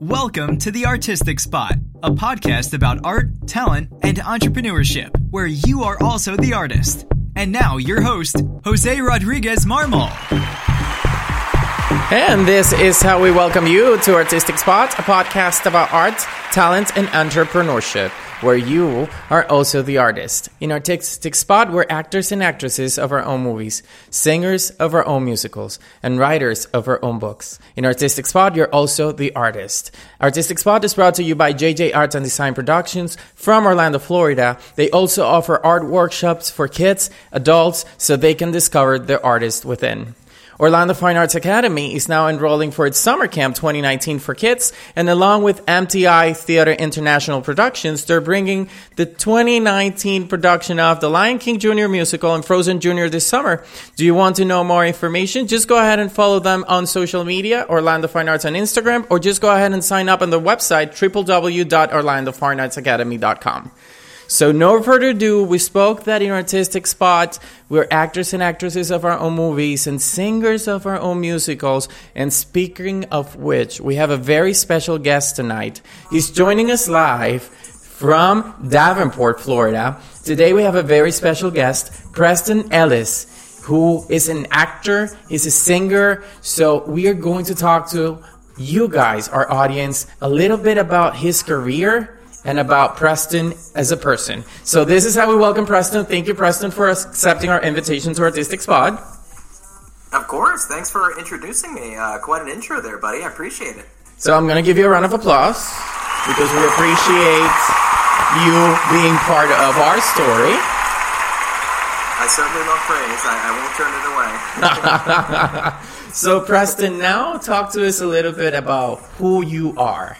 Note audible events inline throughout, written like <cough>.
Welcome to The Artistic Spot, a podcast about art, talent, and entrepreneurship, where you are also the artist. And now, your host, Jose Rodriguez Marmol. And this is how we welcome you to Artistic Spot, a podcast about art, talent, and entrepreneurship, where you are also the artist. In Artistic Spot, we're actors and actresses of our own movies, singers of our own musicals, and writers of our own books. In Artistic Spot, you're also the artist. Artistic Spot is brought to you by JJ Arts and Design Productions from Orlando, Florida. They also offer art workshops for kids, adults, so they can discover the artist within. Orlando Fine Arts Academy is now enrolling for its Summer Camp 2019 for kids, and along with MTI Theater International Productions, they're bringing the 2019 production of the Lion King Jr. musical and Frozen Jr. this summer. Do you want to know more information? Just go ahead and follow them on social media, Orlando Fine Arts on Instagram, or just go ahead and sign up on the website www.orlandofineartsacademy.com. So, no further ado, we spoke that in Artistic Spot, we're actors and actresses of our own movies and singers of our own musicals. And speaking of which, we have a very special guest tonight. He's joining us live from Davenport, Florida. Today, we have a very special guest, Preston Ellis who is an actor, he's a singer. So we are going to talk to you guys, our audience, a little bit about his career and about Preston as a person. So this is how we welcome Preston. Thank you, Preston, for accepting our invitation to Artistic Spot. Of course. Thanks for introducing me. Uh, quite an intro there, buddy. I appreciate it. So I'm going to give you a round of applause because we appreciate you being part of our story. I certainly love praise. I, I won't turn it away. <laughs> So, Preston, now talk to us a little bit about who you are.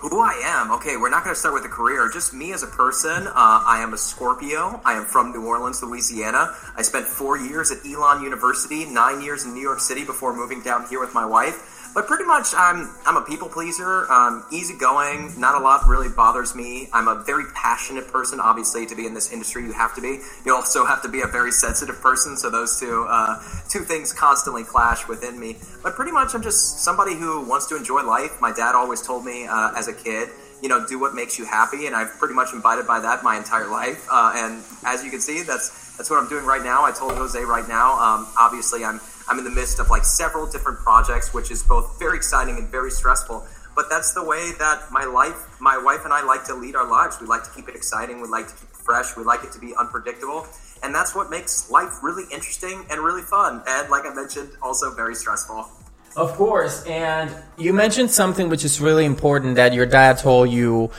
Who I am? Okay, we're not going to start with a career. Just me as a person. Uh, I am a Scorpio. I am from New Orleans, Louisiana. I spent four years at Elon University, nine years in New York City before moving down here with my wife. But pretty much, I'm I'm a people pleaser, um, easygoing. Not a lot really bothers me. I'm a very passionate person. Obviously, to be in this industry, you have to be. You also have to be a very sensitive person. So those two uh, two things constantly clash within me. But pretty much, I'm just somebody who wants to enjoy life. My dad always told me uh, as a kid you know, do what makes you happy, and I've pretty much imbibed by that my entire life. Uh, and as you can see, that's that's what I'm doing right now. I told Jose right now. Um, obviously, I'm I'm in the midst of like several different projects, which is both very exciting and very stressful. But that's the way that my life, my wife and I like to lead our lives. We like to keep it exciting. We like to keep it fresh. We like it to be unpredictable. And that's what makes life really interesting and really fun. And like I mentioned, also very stressful. Of course. And you mentioned something which is really important that your dad told you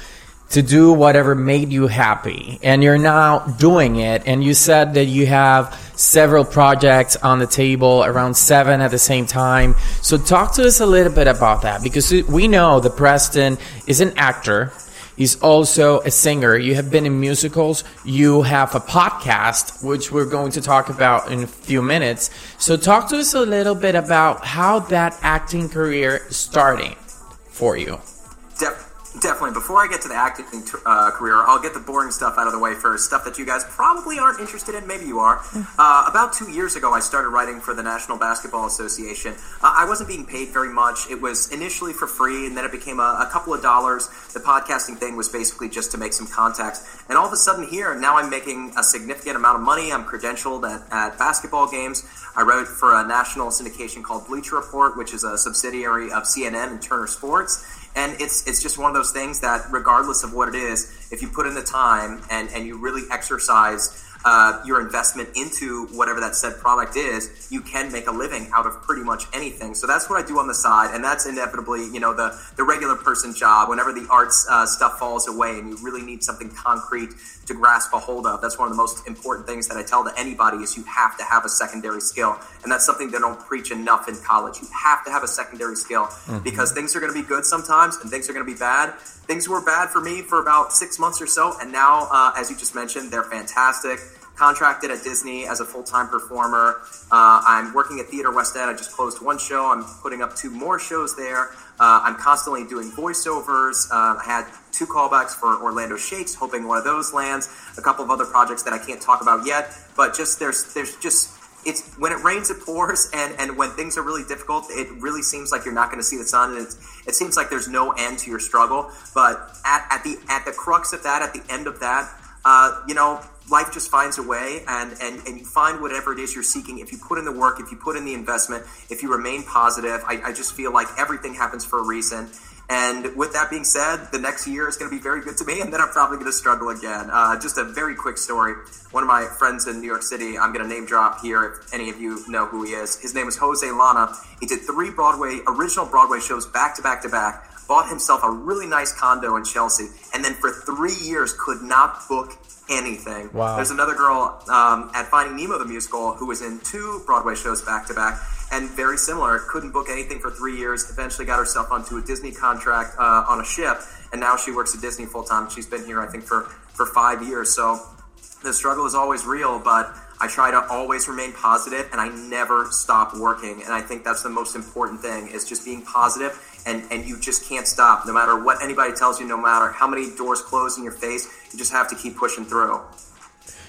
to do whatever made you happy. And you're now doing it. And you said that you have several projects on the table, around seven at the same time. So talk to us a little bit about that because we know that Preston is an actor. He's also a singer. You have been in musicals. You have a podcast, which we're going to talk about in a few minutes. So talk to us a little bit about how that acting career starting for you. Definitely. Before I get to the acting uh, career, I'll get the boring stuff out of the way first. Stuff that you guys probably aren't interested in. Maybe you are. <laughs> Uh, about two years ago, I started writing for the National Basketball Association. Uh, I wasn't being paid very much. It was initially for free, and then it became a, a, couple of dollars. The podcasting thing was basically just to make some contacts. And all of a sudden, here, now I'm making a significant amount of money. I'm credentialed at, at basketball games. I wrote for a national syndication called Bleacher Report, which is a subsidiary of CNN and Turner Sports and it's it's just one of those things that regardless of what it is if you put in the time and and you really exercise uh, your investment into whatever that said product is, you can make a living out of pretty much anything. So that's what I do on the side, and that's inevitably, you know, the the regular person job. Whenever the arts uh, stuff falls away, and you really need something concrete to grasp a hold of, that's one of the most important things that I tell to anybody is you have to have a secondary skill, and that's something they don't preach enough in college. You have to have a secondary skill mm-hmm. because things are going to be good sometimes, and things are going to be bad. Things were bad for me for about six months or so, and now, uh, as you just mentioned, they're fantastic contracted at Disney as a full time performer. Uh, I'm working at Theater West End. I just closed one show. I'm putting up two more shows there. Uh, I'm constantly doing voiceovers. Uh, I had two callbacks for Orlando Shakes, hoping one of those lands. A couple of other projects that I can't talk about yet, but just there's there's just it's when it rains it pours <laughs> and and when things are really difficult it really seems like you're not going to see the sun and it seems like there's no end to your struggle. But at, at the at the crux of that at the end of that uh, you know life just finds a way and, and, and you find whatever it is you're seeking. If you put in the work if you put in the investment if you remain positive I, I just feel like everything happens for a reason and with that being said, the next year is going to be very good to me, and then I'm probably going to struggle again. Uh, just a very quick story. One of my friends in New York City, I'm going to name drop here if any of you know who he is. His name is Jose Llana. He did three Broadway, original Broadway shows back to back to back, bought himself a really nice condo in Chelsea, and then for three years could not book anything. Wow. There's another girl um, at Finding Nemo the musical who was in two Broadway shows back to back, and very similar. Couldn't book anything for three years. Eventually got herself onto a Disney contract uh, on a ship, and now she works at Disney full time. She's been here, I think, for for five years. So the struggle is always real, but I try to always remain positive and I never stop working. And I think that's the most important thing is just being positive and, and you just can't stop. No matter what anybody tells you, no matter how many doors close in your face, you just have to keep pushing through.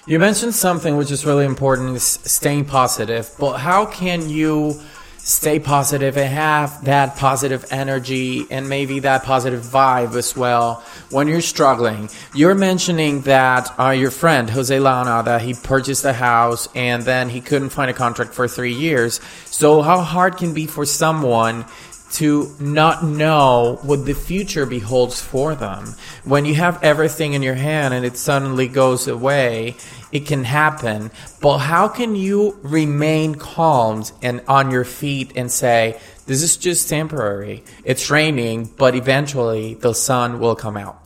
You mentioned something which is really important is staying positive, but how can you stay positive and have that positive energy and maybe that positive vibe as well when you're struggling. You're mentioning that uh, your friend Jose Llana that he purchased a house and then he couldn't find a contract for three years. So how hard can be for someone to not know what the future beholds for them. When you have everything in your hand and it suddenly goes away, it can happen. But how can you remain calm and on your feet and say, this is just temporary. It's raining, but eventually the sun will come out.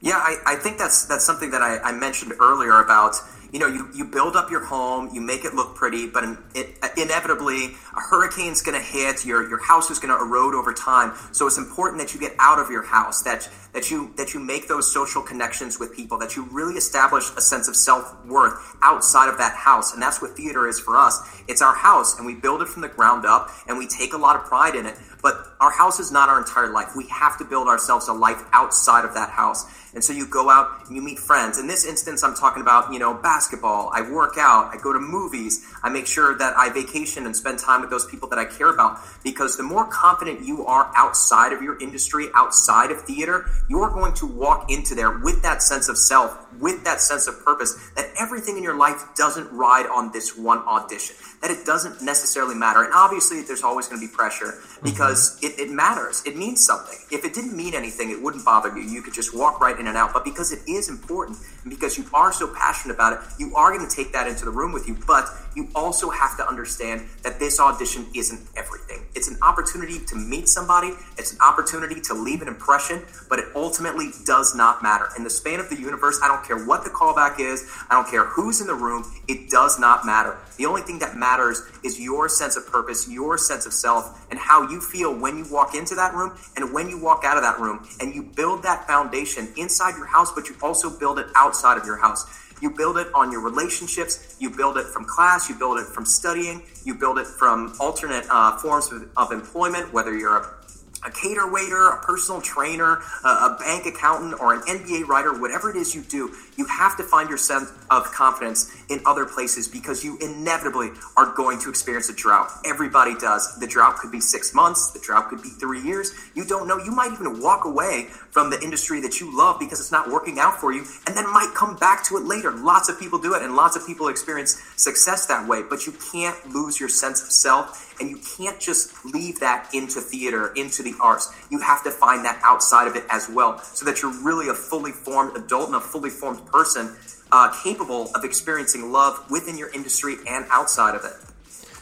Yeah, I, I think that's that's something that I, I mentioned earlier about you know, you, you build up your home, you make it look pretty, but in, it, inevitably a hurricane's going to hit, your, your house is going to erode over time. So it's important that you get out of your house, that, that, you, that you make those social connections with people, that you really establish a sense of self worth outside of that house. And that's what theater is for us. It's our house, and we build it from the ground up, and we take a lot of pride in it. But our house is not our entire life. We have to build ourselves a life outside of that house. And so you go out and you meet friends. In this instance, I'm talking about, you know, basketball. I work out. I go to movies. I make sure that I vacation and spend time with those people that I care about. Because the more confident you are outside of your industry, outside of theater, you're going to walk into there with that sense of self, with that sense of purpose, that everything in your life doesn't ride on this one audition, that it doesn't necessarily matter. And obviously, there's always going to be pressure because mm-hmm. It, it matters. It means something. If it didn't mean anything, it wouldn't bother you. You could just walk right in and out. But because it is important and because you are so passionate about it, you are going to take that into the room with you. But you also have to understand that this audition isn't everything. It's an opportunity to meet somebody, it's an opportunity to leave an impression, but it ultimately does not matter. In the span of the universe, I don't care what the callback is, I don't care who's in the room, it does not matter. The only thing that matters is your sense of purpose, your sense of self, and how you feel when you walk into that room and when you walk out of that room. And you build that foundation inside your house, but you also build it outside of your house. You build it on your relationships. You build it from class. You build it from studying. You build it from alternate uh, forms of, of employment, whether you're a a cater waiter, a personal trainer, a, a, bank accountant, or an NBA writer, whatever it is you do, you have to find your sense of confidence in other places because you inevitably are going to experience a drought. Everybody does. The drought could be six months, the drought could be three years. You don't know. You might even walk away from the industry that you love because it's not working out for you and then might come back to it later. Lots of people do it and lots of people experience success that way, but you can't lose your sense of self and you can't just leave that into theater, into the arts. You have to find that outside of it as well so that you're really a fully formed adult and a fully formed person uh, capable of experiencing love within your industry and outside of it.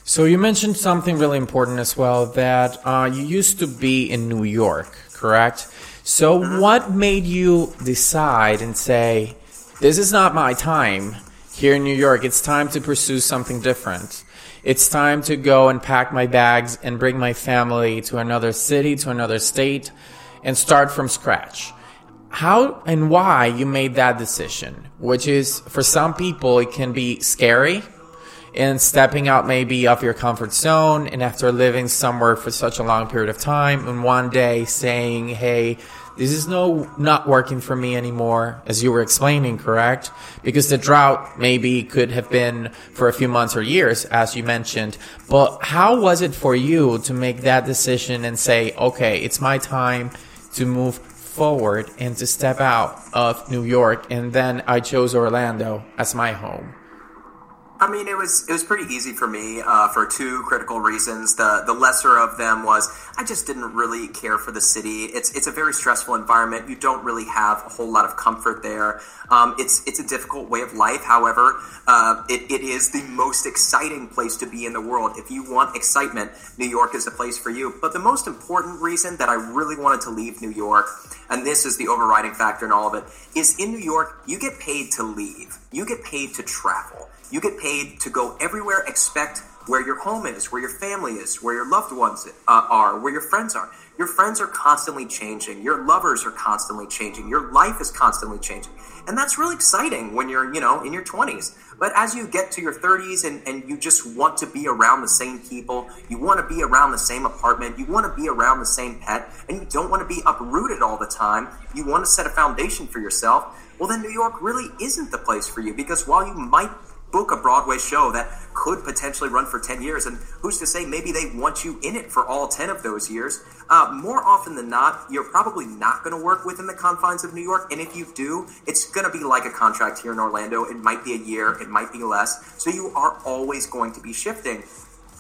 So you mentioned something really important as well that uh, you used to be in New York, correct? So Mm-hmm. what made you decide and say, "This is not my time here in New York. It's time to pursue something different. It's time to go and pack my bags and bring my family to another city, to another state, and start from scratch." How and why you made that decision, which is for some people it can be scary and stepping out maybe of your comfort zone and after living somewhere for such a long period of time and one day saying hey this is no not working for me anymore as you were explaining correct? Because the drought maybe could have been for a few months or years as you mentioned. But how was it for you to make that decision and say okay it's my time to move forward and to step out of New York and then I chose Orlando as my home I mean, it was it was pretty easy for me uh, for two critical reasons. The the lesser of them was I just didn't really care for the city. It's it's a very stressful environment. You don't really have a whole lot of comfort there. Um, it's it's a difficult way of life. However, uh, it, it is the most exciting place to be in the world. If you want excitement, New York is the place for you. But the most important reason that I really wanted to leave New York, and this is the overriding factor in all of it, is in New York you get paid to leave. You get paid to travel. You get paid to go everywhere except where your home is, where your family is, where your loved ones uh, are, where your friends are. Your friends are constantly changing. Your lovers are constantly changing. Your life is constantly changing. And that's really exciting when you're, you know, in your 20s. But as you get to your 30s and, and you just want to be around the same people, you want to be around the same apartment, you want to be around the same pet, and you don't want to be uprooted all the time, you want to set a foundation for yourself, well, then New York really isn't the place for you because while you might book a Broadway show that could potentially run for 10 years, and who's to say maybe they want you in it for all 10 of those years. Uh, more often than not, you're probably not going to work within the confines of New York, and if you do, it's going to be like a contract here in Orlando. It might be a year, it might be less, so you are always going to be shifting.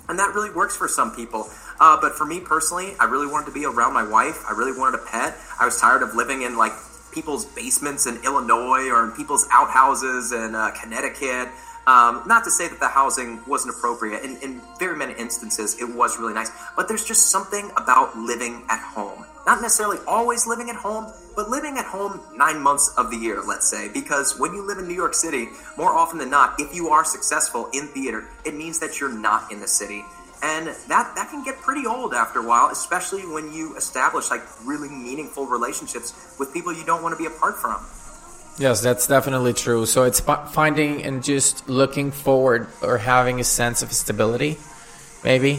And that really works for some people. Uh, but for me personally, I really wanted to be around my wife. I really wanted a pet. I was tired of living in like people's basements in Illinois or in people's outhouses in uh, Connecticut. Um, not to say that the housing wasn't appropriate. In, in very many instances, it was really nice. But there's just something about living at home. Not necessarily always living at home, but living at home nine months of the year, let's say. Because when you live in New York City, more often than not, if you are successful in theater, it means that you're not in the city. And that, that can get pretty old after a while, especially when you establish like really meaningful relationships with people you don't want to be apart from. Yes, that's definitely true. So it's finding and just looking forward or having a sense of stability, maybe,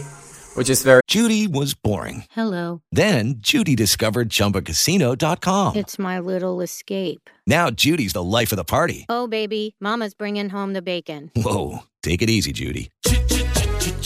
which is very Judy was boring. Hello. Then Judy discovered ChumbaCasino.com. It's my little escape. Now Judy's the life of the party. Oh, baby, Mama's bringing home the bacon. Whoa, take it easy, Judy.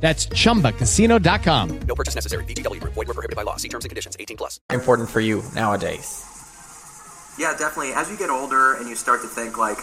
That's chumbacasino.com. No purchase necessary. VGW Group. Void were prohibited by law. See terms and conditions. 18 plus. important for you nowadays. Yeah, definitely. As you get older and you start to think like,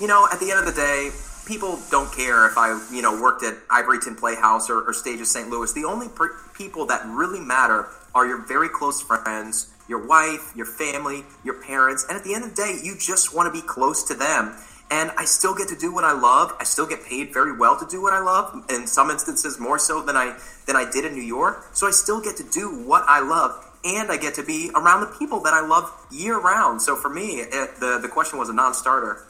you know, at the end of the day, people don't care if I, you know, worked at Ivoryton Playhouse or, or Stages St. Louis. The only per- people that really matter are your very close friends, your wife, your family, your parents, and at the end of the day, you just want to be close to them. And I still get to do what I love. I still get paid very well to do what I love. In some instances, more so than I than I did in New York. So I still get to do what I love, and I get to be around the people that I love year round. So for me, it, the the question was a non-starter.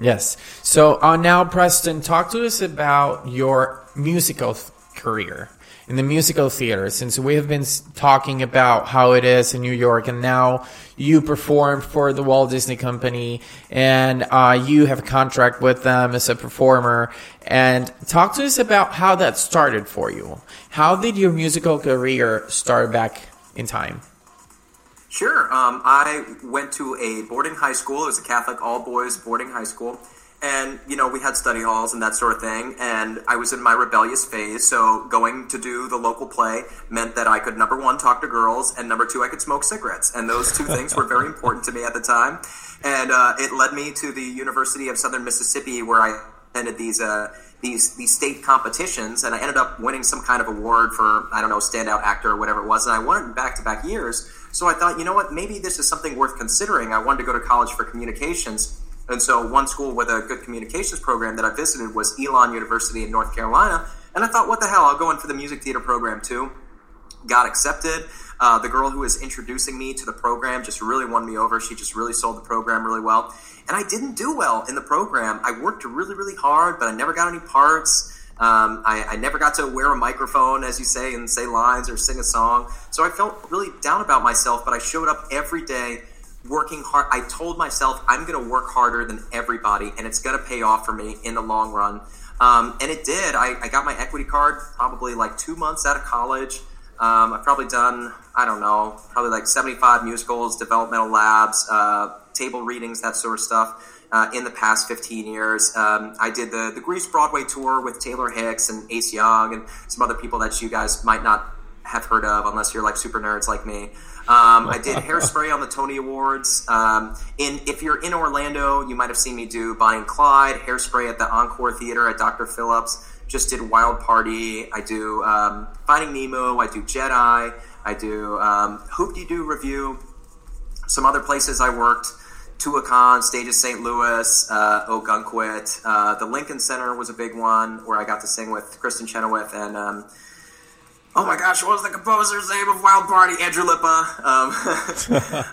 Yes. So uh, now, Preston, talk to us about your musical career in the musical theater, since we have been talking about how it is in New York, and now you perform for the Walt Disney Company, and uh, you have a contract with them as a performer. And talk to us about how that started for you. How did your musical career start back in time? Sure. Um, I went to a boarding high school. It was a Catholic all boys boarding high school. And, you know, we had study halls and that sort of thing. And I was in my rebellious phase. So going to do the local play meant that I could, number one, talk to girls, and number two, I could smoke cigarettes. And those two things were very important to me at the time. And uh, it led me to the University of Southern Mississippi, where I attended these. Uh, these these state competitions, and I ended up winning some kind of award for I don't know standout actor or whatever it was, and I won it back to back years. So I thought, you know what, maybe this is something worth considering. I wanted to go to college for communications, and so one school with a good communications program that I visited was Elon University in North Carolina, and I thought, what the hell, I'll go in for the music theater program too. Got accepted. Uh, the girl who was introducing me to the program just really won me over. She just really sold the program really well. And I didn't do well in the program. I worked really, really hard, but I never got any parts. Um, I, I never got to wear a microphone, as you say, and say lines or sing a song. So I felt really down about myself, but I showed up every day working hard. I told myself I'm going to work harder than everybody, and it's going to pay off for me in the long run. Um, and it did. I, I got my equity card probably like two months out of college. Um, I've probably done, I don't know, probably like 75 musicals, developmental labs, uh, table readings, that sort of stuff uh, in the past 15 years. Um, I did the, the Grease Broadway tour with Taylor Hicks and Ace Young and some other people that you guys might not have heard of unless you're like super nerds like me. Um, I did <laughs> Hairspray on the Tony Awards. Um, in if you're in Orlando, you might have seen me do Bonnie and Clyde, Hairspray at the Encore Theater at Dr. Phillips. Just did Wild Party. I do um, Finding Nemo. I do Jedi. I do um, Hoop Dee Doo Revue. Some other places I worked. Tuacahn, Stages St. Louis, uh, Ogunquit. Uh, the Lincoln Center was a big one where I got to sing with Kristin Chenoweth and um, oh my gosh, what was the composer's name of Wild Party? Andrew Lippa. Um,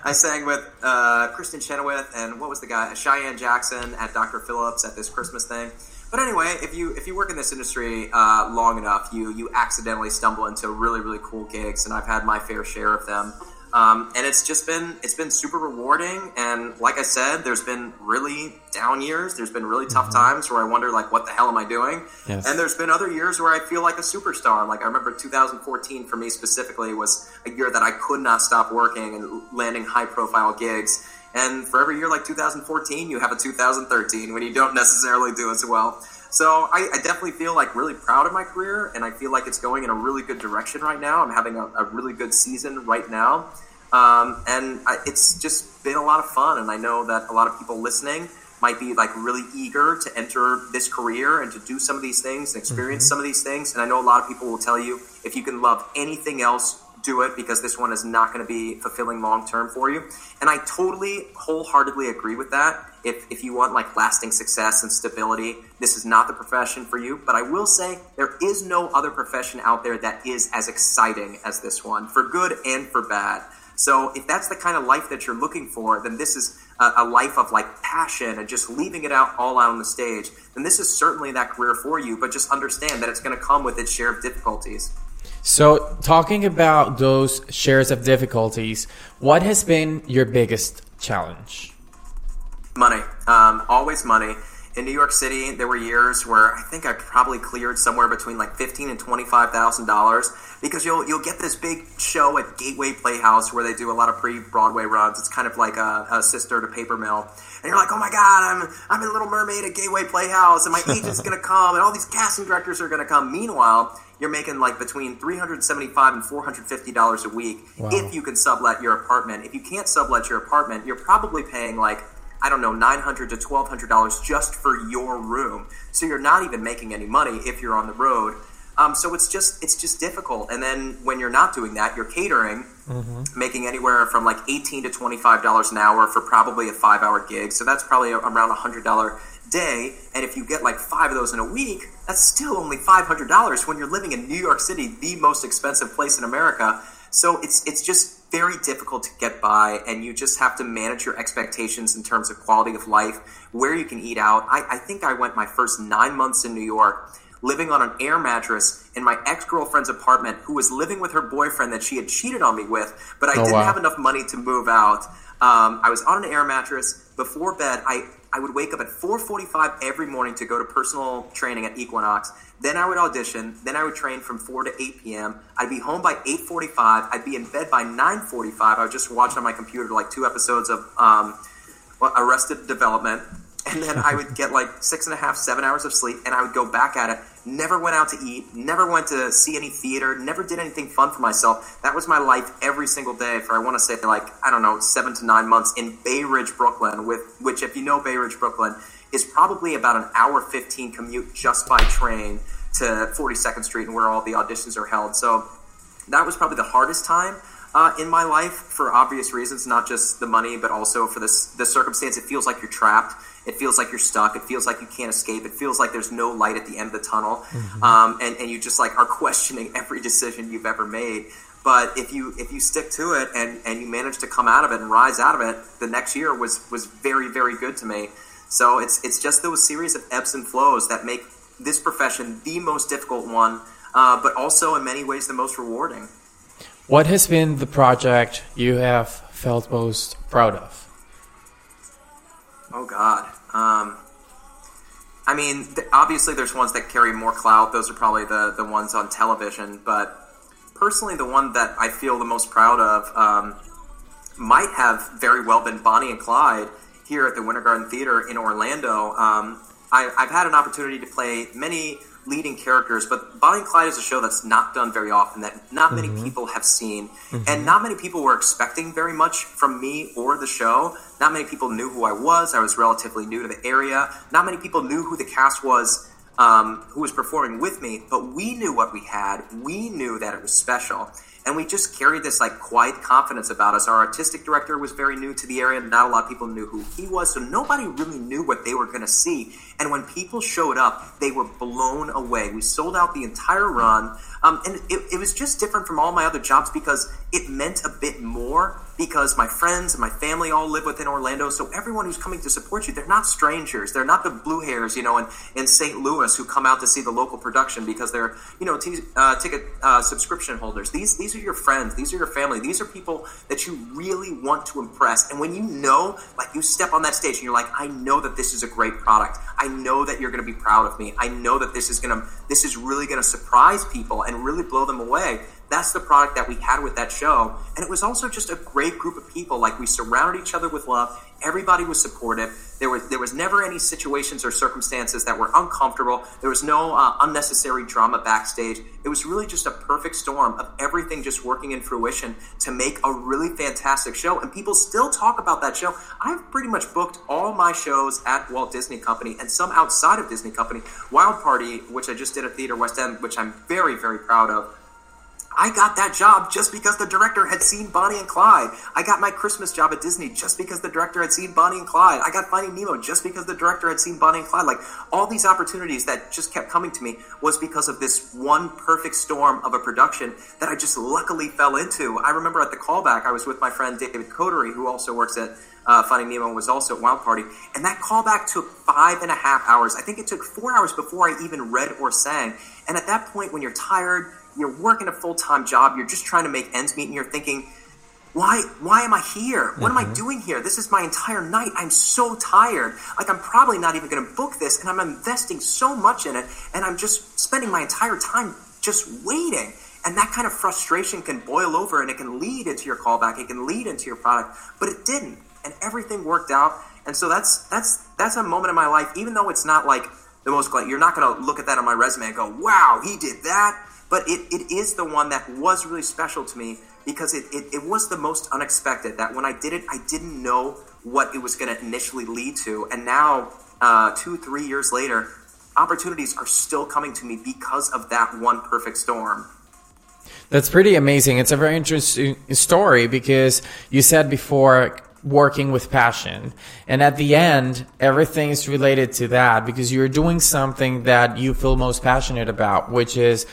<laughs> I sang with uh, Kristin Chenoweth and what was the guy? Cheyenne Jackson at Dr. Phillips at this Christmas thing. But anyway, if you if you work in this industry uh, long enough, you you accidentally stumble into really really cool gigs, and I've had my fair share of them. Um, and it's just been it's been super rewarding. And like I said, there's been really down years. There's been really tough times where I wonder like, what the hell am I doing? Yes. And there's been other years where I feel like a superstar. Like I remember 2014 for me specifically was a year that I could not stop working and landing high profile gigs. And for every year like 2014, you have a 2013 when you don't necessarily do as well. So I, I definitely feel like really proud of my career, and I feel like it's going in a really good direction right now. I'm having a, a really good season right now, um, and I, it's just been a lot of fun. And I know that a lot of people listening might be like really eager to enter this career and to do some of these things and experience some of these things. And I know a lot of people will tell you if you can love anything else, do it because this one is not going to be fulfilling long term for you. And I totally, wholeheartedly agree with that. If, if you want like lasting success and stability, this is not the profession for you. But I will say there is no other profession out there that is as exciting as this one, for good and for bad. So if that's the kind of life that you're looking for, then this is a, a life of like passion and just leaving it out all out on the stage. Then this is certainly that career for you. But just understand that it's going to come with its share of difficulties. So, talking about those shares of difficulties, what has been your biggest challenge? Money, um, always money. In New York City, there were years where I think I probably cleared somewhere between like fifteen and twenty five thousand dollars because you'll you'll get this big show at Gateway Playhouse where they do a lot of pre Broadway runs. It's kind of like a, a sister to Paper Mill, and you're like, oh my god, I'm I'm in Little Mermaid at Gateway Playhouse, and my agent's <laughs> gonna come, and all these casting directors are gonna come. Meanwhile, you're making like between three hundred seventy five and four hundred fifty dollars a week if you can sublet your apartment. If you can't sublet your apartment, you're probably paying like I don't know, nine hundred to twelve hundred dollars just for your room. So you're not even making any money if you're on the road. Um, so it's just it's just difficult. And then when you're not doing that, you're catering, making anywhere from like eighteen to twenty five dollars an hour for probably a five hour gig. So that's probably around a hundred dollar day. And if you get like five of those in a week, that's still only five hundred dollars when you're living in New York City, the most expensive place in America. So it's it's just very difficult to get by, and you just have to manage your expectations in terms of quality of life, where you can eat out. I, I think I went my first nine months in New York living on an air mattress in my ex girlfriend's apartment, who was living with her boyfriend that she had cheated on me with, but I Oh, didn't wow. have enough money to move out. Um, I was on an air mattress before bed. I, I would wake up at 4:45 every morning to go to personal training at Equinox. Then I would audition. Then I would train from 4 to 8 p.m. I'd be home by 8:45. I'd be in bed by 9:45. I would just watch on my computer like two episodes of um, Arrested Development, and then I would get like six and a half, seven hours of sleep, and I would go back at it. Never went out to eat, never went to see any theater, never did anything fun for myself. That was my life every single day for I want to say like I don't know seven to nine months in Bay Ridge, Brooklyn. With which, if you know Bay Ridge, Brooklyn, is probably about an hour fifteen commute just by train to 42nd Street and where all the auditions are held. So that was probably the hardest time uh, in my life for obvious reasons, not just the money, but also for this the circumstance. It feels like you're trapped. It feels like you're stuck. It feels like you can't escape. It feels like there's no light at the end of the tunnel, um, and and you just like are <laughs> questioning every decision you've ever made. But if you if you stick to it and and you manage to come out of it and rise out of it, the next year was was very very good to me. So it's it's just those series of ebbs and flows that make this profession the most difficult one, uh, but also in many ways the most rewarding. What has been the project you have felt most proud of? Oh God. Um, I mean, th- obviously, there's ones that carry more clout. Those are probably the the ones on television. But personally, the one that I feel the most proud of um, might have very well been Bonnie and Clyde here at the Winter Garden Theater in Orlando. Um, I, I've had an opportunity to play many leading characters, but Bonnie and Clyde is a show that's not done very often, that not many people have seen, and not many people were expecting very much from me or the show. Not many people knew who I was. I was relatively new to the area. Not many people knew who the cast was um, who was performing with me, but we knew what we had. We knew that it was special. And we just carried this like quiet confidence about us. Our artistic director was very new to the area. Not a lot of people knew who he was, so nobody really knew what they were going to see. And when people showed up, they were blown away. We sold out the entire run, um, and it, it was just different from all my other jobs because it meant a bit more. Because my friends and my family all live within Orlando, so everyone who's coming to support you, they're not strangers. They're not the blue hairs, you know, in, in St. Louis who come out to see the local production because they're, you know, t- uh, ticket uh, subscription holders. These these are your friends. These are your family. These are people that you really want to impress. And when you know, like, you step on that stage and you're like, I know that this is a great product. I know that you're going to be proud of me. I know that this is going to, this is really going to surprise people and really blow them away. That's the product that we had with that show. And it was also just a great group of people. Like we surrounded each other with love. Everybody was supportive. There was there was never any situations or circumstances that were uncomfortable. There was no uh, unnecessary drama backstage. It was really just a perfect storm of everything just working in fruition to make a really fantastic show. And people still talk about that show. I've pretty much booked all my shows at Walt Disney Company and some outside of Disney Company. Wild Party, which I just did at Theater West End, which I'm very very proud of. I got that job just because the director had seen Bonnie and Clyde. I got my Christmas job at Disney just because the director had seen Bonnie and Clyde. I got Finding Nemo just because the director had seen Bonnie and Clyde. Like all these opportunities that just kept coming to me was because of this one perfect storm of a production that I just luckily fell into. I remember at the callback, I was with my friend David Coterie, who also works at uh, Finding Nemo was also at Wild Party. And that callback took five and a half hours. I think it took four hours before I even read or sang. And at that point, when you're tired, you're working a full time job, you're just trying to make ends meet, and you're thinking, why why am I here? What am I mm-hmm. doing here? This is my entire night. I'm so tired. Like I'm probably not even going to book this and I'm investing so much in it and I'm just spending my entire time just waiting. And that kind of frustration can boil over and it can lead into your callback. It can lead into your product, but it didn't. And everything worked out. And so that's that's that's a moment in my life even though it's not like the most like you're not going to look at that on my resume and go, "Wow, he did that." But it, it is the one that was really special to me because it, it, it was the most unexpected. That when I did it, I didn't know what it was going to initially lead to. And now, uh, two, three years later, opportunities are still coming to me because of that one perfect storm. That's pretty amazing. It's a very interesting story because you said before working with passion. And at the end, everything is related to that because you're doing something that you feel most passionate about, which is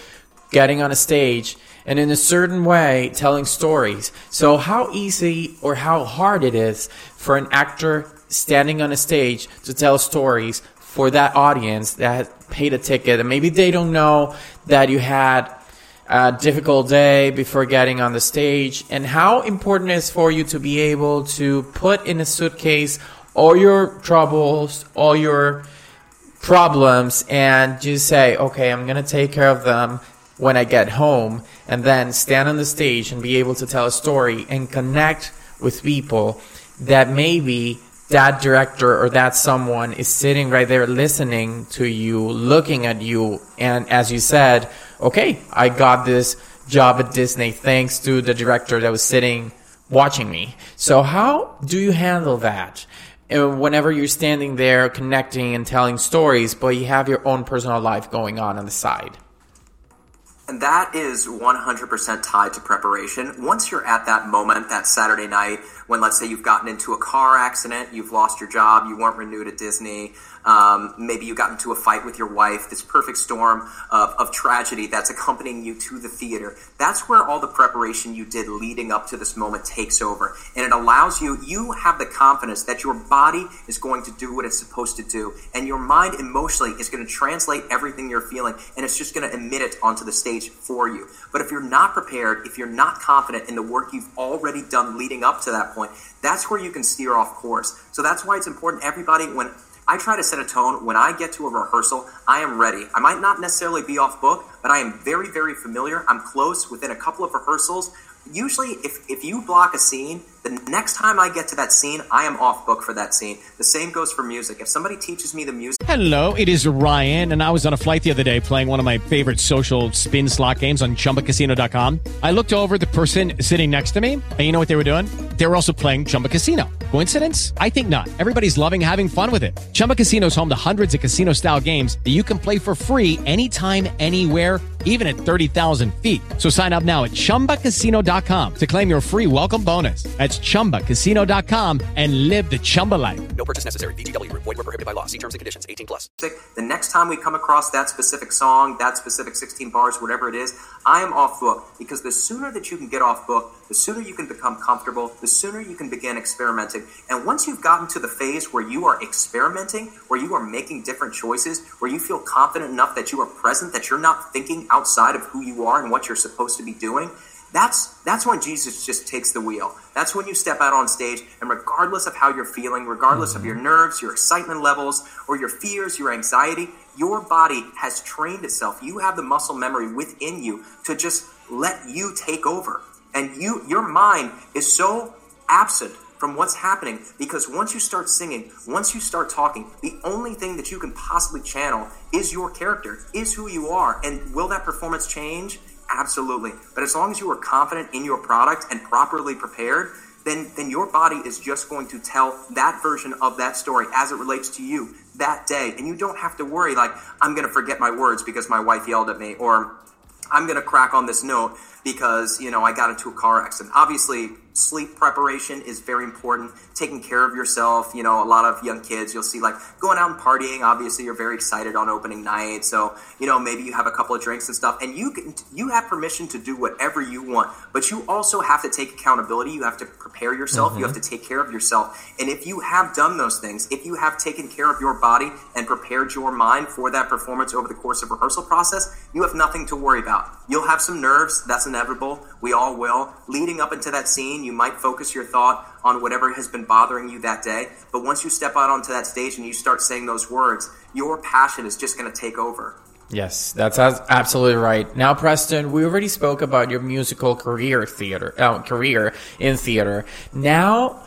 getting on a stage and in a certain way telling stories. So how easy or how hard it is for an actor standing on a stage to tell stories for that audience that paid a ticket and maybe they don't know that you had a difficult day before getting on the stage and how important it is for you to be able to put in a suitcase all your troubles, all your problems and just say, okay, I'm going to take care of them when I get home and then stand on the stage and be able to tell a story and connect with people that maybe that director or that someone is sitting right there listening to you, looking at you. And as you said, okay, I got this job at Disney thanks to the director that was sitting watching me. So how do you handle that? Uh, whenever you're standing there connecting and telling stories, but you have your own personal life going on on the side. And that is 100% tied to preparation. Once you're at that moment, that Saturday night, when let's say you've gotten into a car accident, you've lost your job, you weren't renewed at Disney, um, maybe you got into a fight with your wife, this perfect storm of, of tragedy that's accompanying you to the theater. That's where all the preparation you did leading up to this moment takes over. And it allows you, you have the confidence that your body is going to do what it's supposed to do. And your mind emotionally is going to translate everything you're feeling and it's just going to emit it onto the stage for you. But if you're not prepared, if you're not confident in the work you've already done leading up to that point, that's where you can steer off course. So that's why it's important everybody when I try to set a tone when I get to a rehearsal. I am ready. I might not necessarily be off book, but I am very, very familiar. I'm close within a couple of rehearsals. Usually, if, if you block a scene, the next time I get to that scene, I am off book for that scene. The same goes for music. If somebody teaches me the music. Hello, it is Ryan, and I was on a flight the other day playing one of my favorite social spin slot games on chumbacasino.com. I looked over the person sitting next to me, and you know what they were doing? They were also playing Chumba Casino. Coincidence? I think not. Everybody's loving having fun with it. Chumba Casino is home to hundreds of casino style games that you can play for free anytime, anywhere, even at 30,000 feet. So sign up now at chumbacasino.com to claim your free welcome bonus. That's chumbacasino.com and live the Chumba life. No purchase necessary. VGW Group. Void were prohibited by law. See terms and conditions. 18 plus. The next time we come across that specific song, that specific 16 bars, whatever it is, I am off book because the sooner that you can get off book, the sooner you can become comfortable, the sooner you can begin experimenting. And once you've gotten to the phase where you are experimenting, where you are making different choices, where you feel confident enough that you are present, that you're not thinking outside of who you are and what you're supposed to be doing, that's that's when Jesus just takes the wheel. That's when you step out on stage, and regardless of how you're feeling, regardless of your mm-hmm. nerves, your excitement levels, or your fears, your anxiety, your body has trained itself. You have the muscle memory within you to just let you take over. And you your mind is so absent from what's happening because once you start singing, once you start talking, the only thing that you can possibly channel is your character, is who you are. And will that performance change? Absolutely. But as long as you are confident in your product and properly prepared, then then your body is just going to tell that version of that story as it relates to you that day. And you don't have to worry like I'm going to forget my words because my wife yelled at me or I'm going to crack on this note because, you know, I got into a car accident. Obviously, sleep preparation is very important. Taking care of yourself, you know, a lot of young kids you'll see like going out and partying. Obviously, you're very excited on opening night, so you know maybe you have a couple of drinks and stuff, and you can you have permission to do whatever you want. But you also have to take accountability. You have to prepare yourself. You have mm-hmm. to take care of yourself. And if you have done those things, if you have taken care of your body and prepared your mind for that performance over the course of rehearsal process, you have nothing to worry about. You'll have some nerves. That's inevitable. We all will. Leading up into that scene, you might focus your thought on whatever has been bothering you that day. But once you step out onto that stage and you start saying those words, your passion is just going to take over. Yes, that's absolutely right. Now, Preston, we already spoke about your musical career theater uh, career in theater. Now,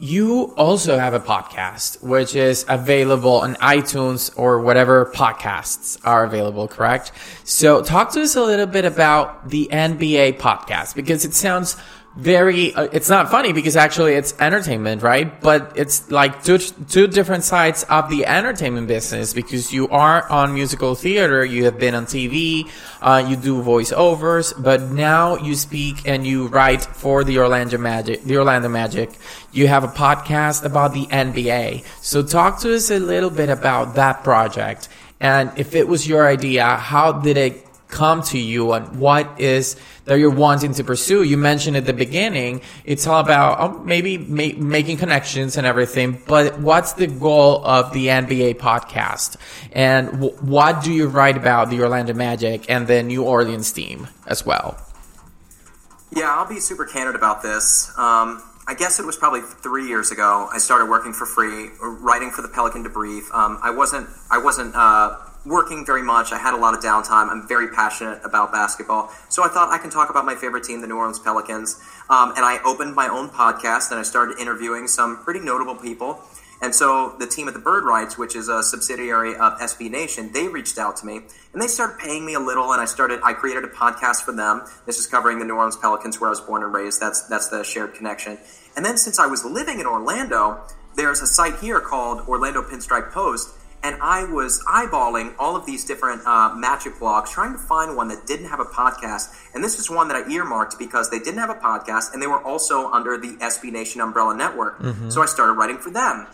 you also have a podcast, which is available on iTunes or whatever podcasts are available, correct? So talk to us a little bit about the NBA podcast because it sounds very, uh, it's not funny because actually it's entertainment, right? But it's like two, two different sides of the entertainment business because you are on musical theater, you have been on TV, uh, you do voiceovers, but now you speak and you write for the Orlando Magic, the Orlando Magic. You have a podcast about the NBA. So talk to us a little bit about that project. And if it was your idea, how did it come to you and what is that you're wanting to pursue? You mentioned at the beginning, it's all about oh, maybe ma- making connections and everything, but what's the goal of the NBA podcast? And w- what do you write about the Orlando Magic and the New Orleans team as well? Yeah, I'll be super candid about this. Um, I guess it was probably three years ago. I started working for free, writing for the Pelican Debrief. Um, I wasn't. I wasn't. Uh, working very much. I had a lot of downtime. I'm very passionate about basketball. So I thought I can talk about my favorite team, the New Orleans Pelicans. Um, and I opened my own podcast and I started interviewing some pretty notable people. And so the team at the Bird Writes, which is a subsidiary of SB Nation, they reached out to me and they started paying me a little. And I started, I created a podcast for them. This is covering the New Orleans Pelicans, where I was born and raised. That's that's the shared connection. And then since I was living in Orlando, there's a site here called Orlando Pinstriped Post, and I was eyeballing all of these different uh, Magic blogs, trying to find one that didn't have a podcast. And this is one that I earmarked because they didn't have a podcast, and they were also under the SB Nation umbrella network. Mm-hmm. So I started writing for them.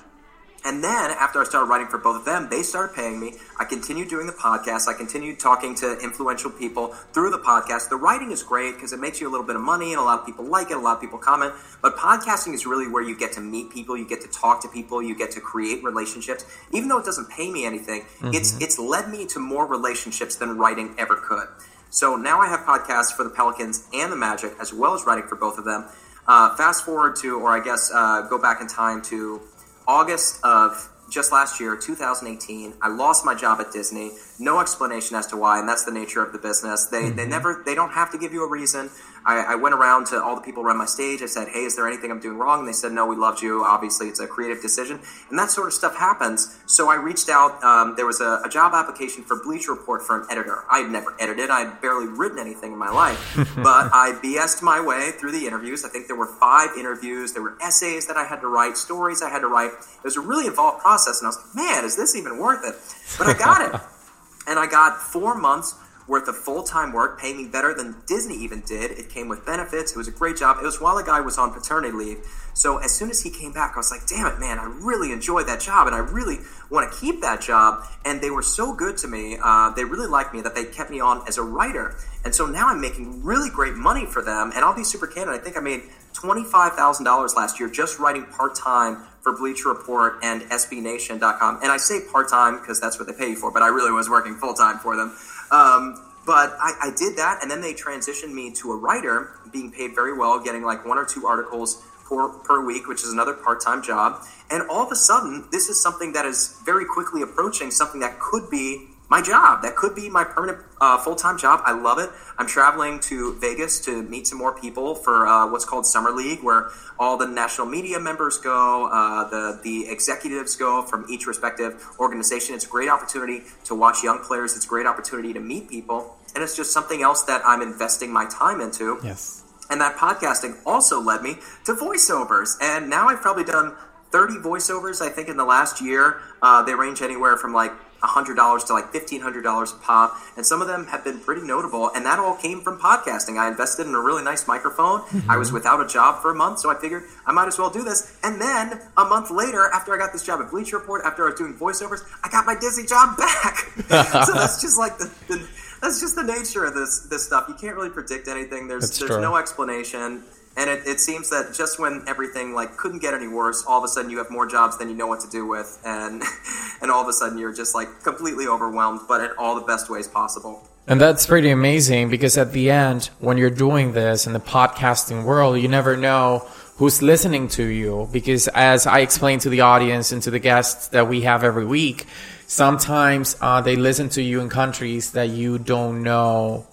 And then after I started writing for both of them, they started paying me. I continued doing the podcast. I continued talking to influential people through the podcast. The writing is great because it makes you a little bit of money and a lot of people like it. A lot of people comment. But podcasting is really where you get to meet people, you get to talk to people, you get to create relationships. Even though it doesn't pay me anything, mm-hmm. it's it's led me to more relationships than writing ever could. So now I have podcasts for the Pelicans and the Magic, as well as writing for both of them. Uh, fast forward to, or I guess uh, go back in time to August of just last year, 2018, I lost my job at Disney. No explanation as to why, and that's the nature of the business. They mm-hmm. they never they don't have to give you a reason. I, I, went around to all the people around my stage. I said, "Hey, is there anything I'm doing wrong?" And they said, "No, we loved you. Obviously, it's a creative decision, and that sort of stuff happens." So I reached out. Um, there was a, a, job application for Bleacher Report for an editor. I had never edited. I had barely written anything in my life, <laughs> but I BS'd my way through the interviews. I think there were five interviews. There were essays that I had to write, stories I had to write. It was a really involved process, and I was like, "Man, is this even worth it?" But I got it, <laughs> and I got four months worth of full time work, paying me better than Disney even did. It came with benefits. It was a great job. It was while the guy was on paternity leave. So as soon as he came back, I was like, damn it, man, I really enjoyed that job and I really want to keep that job. And they were so good to me. Uh, they really liked me that they kept me on as a writer. And so now I'm making really great money for them. And I'll be super candid. I think I made $25,000 last year just writing part time for Bleacher Report and SBNation.com. And I say part time because that's what they pay you for, but I really was working full time for them. Um, but I, I, did that, and then they transitioned me to a writer, being paid very well, getting like one or two articles per, per week, which is another part time job. And all of a sudden, this is something that is very quickly approaching something that could be my job. That could be my permanent uh, full time job. I love it. I'm traveling to Vegas to meet some more people for uh, what's called Summer League, where all the national media members go, uh, the the executives go from each respective organization. It's a great opportunity to watch young players. It's a great opportunity to meet people, and it's just something else that I'm investing my time into. Yes. And that podcasting also led me to voiceovers, and now I've probably done 30 voiceovers. I think in the last year, uh, they range anywhere from like $100 to like $1,500 a pop. And some of them have been pretty notable. And that all came from podcasting. I invested in a really nice microphone. Mm-hmm. I was without a job for a month, so I figured I might as well do this. And then a month later, after I got this job at Bleacher Report, after I was doing voiceovers, I got my Disney job back. <laughs> so that's just like the, the, that's just the nature of this this stuff. You can't really predict anything. There's that's there's true. no explanation. And it, it seems that just when everything like couldn't get any worse, all of a sudden you have more jobs than you know what to do with, and <laughs> and all of a sudden you're just like completely overwhelmed, but in all the best ways possible. And that's pretty amazing because at the end, when you're doing this in the podcasting world, you never know who's listening to you. Because as I explain to the audience and to the guests that we have every week, sometimes uh, they listen to you in countries that you don't know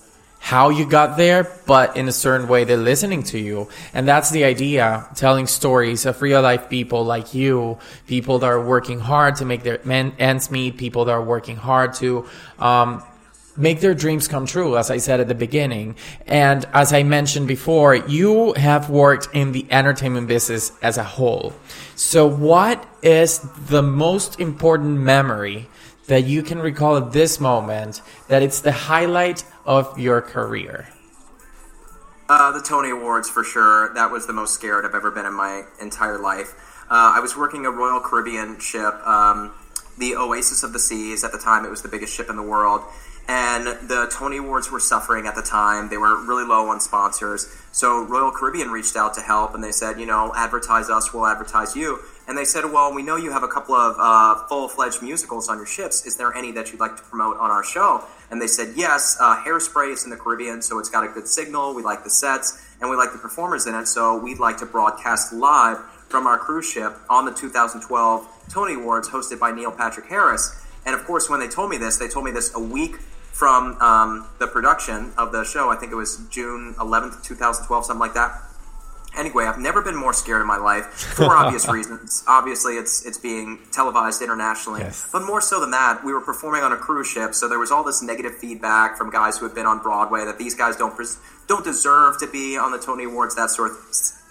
how you got there, but in a certain way, they're listening to you. And that's the idea, telling stories of real life people like you, people that are working hard to make their ends meet, people that are working hard to, um, make their dreams come true, as I said at the beginning. And as I mentioned before, you have worked in the entertainment business as a whole. So what is the most important memory that you can recall at this moment that it's the highlight of your career? Uh, the Tony Awards for sure. That was the most scared I've ever been in my entire life. Uh, I was working a Royal Caribbean ship, um, the Oasis of the Seas. At the time, it was the biggest ship in the world. and the Tony Awards were suffering at the time. They were really low on sponsors. So Royal Caribbean reached out to help, and they said, you know, advertise us, we'll advertise you. And they said, well, we know you have a couple of uh, full fledged musicals on your ships. Is there any that you'd like to promote on our show? And they said, yes, uh, Hairspray is in the Caribbean, so it's got a good signal. We like the sets, and we like the performers in it, so we'd like to broadcast live from our cruise ship on the 2012 Tony Awards hosted by Neil Patrick Harris. And of course, when they told me this, they told me this a week from um, the production of the show. I think it was June 11th, 2012, something like that. Anyway, I've never been more scared in my life for obvious <laughs> reasons. Obviously, it's it's being televised internationally, Yes. but more so than that, we were performing on a cruise ship, so there was all this negative feedback from guys who had been on Broadway that these guys don't pres- don't deserve to be on the Tony Awards, that sort of,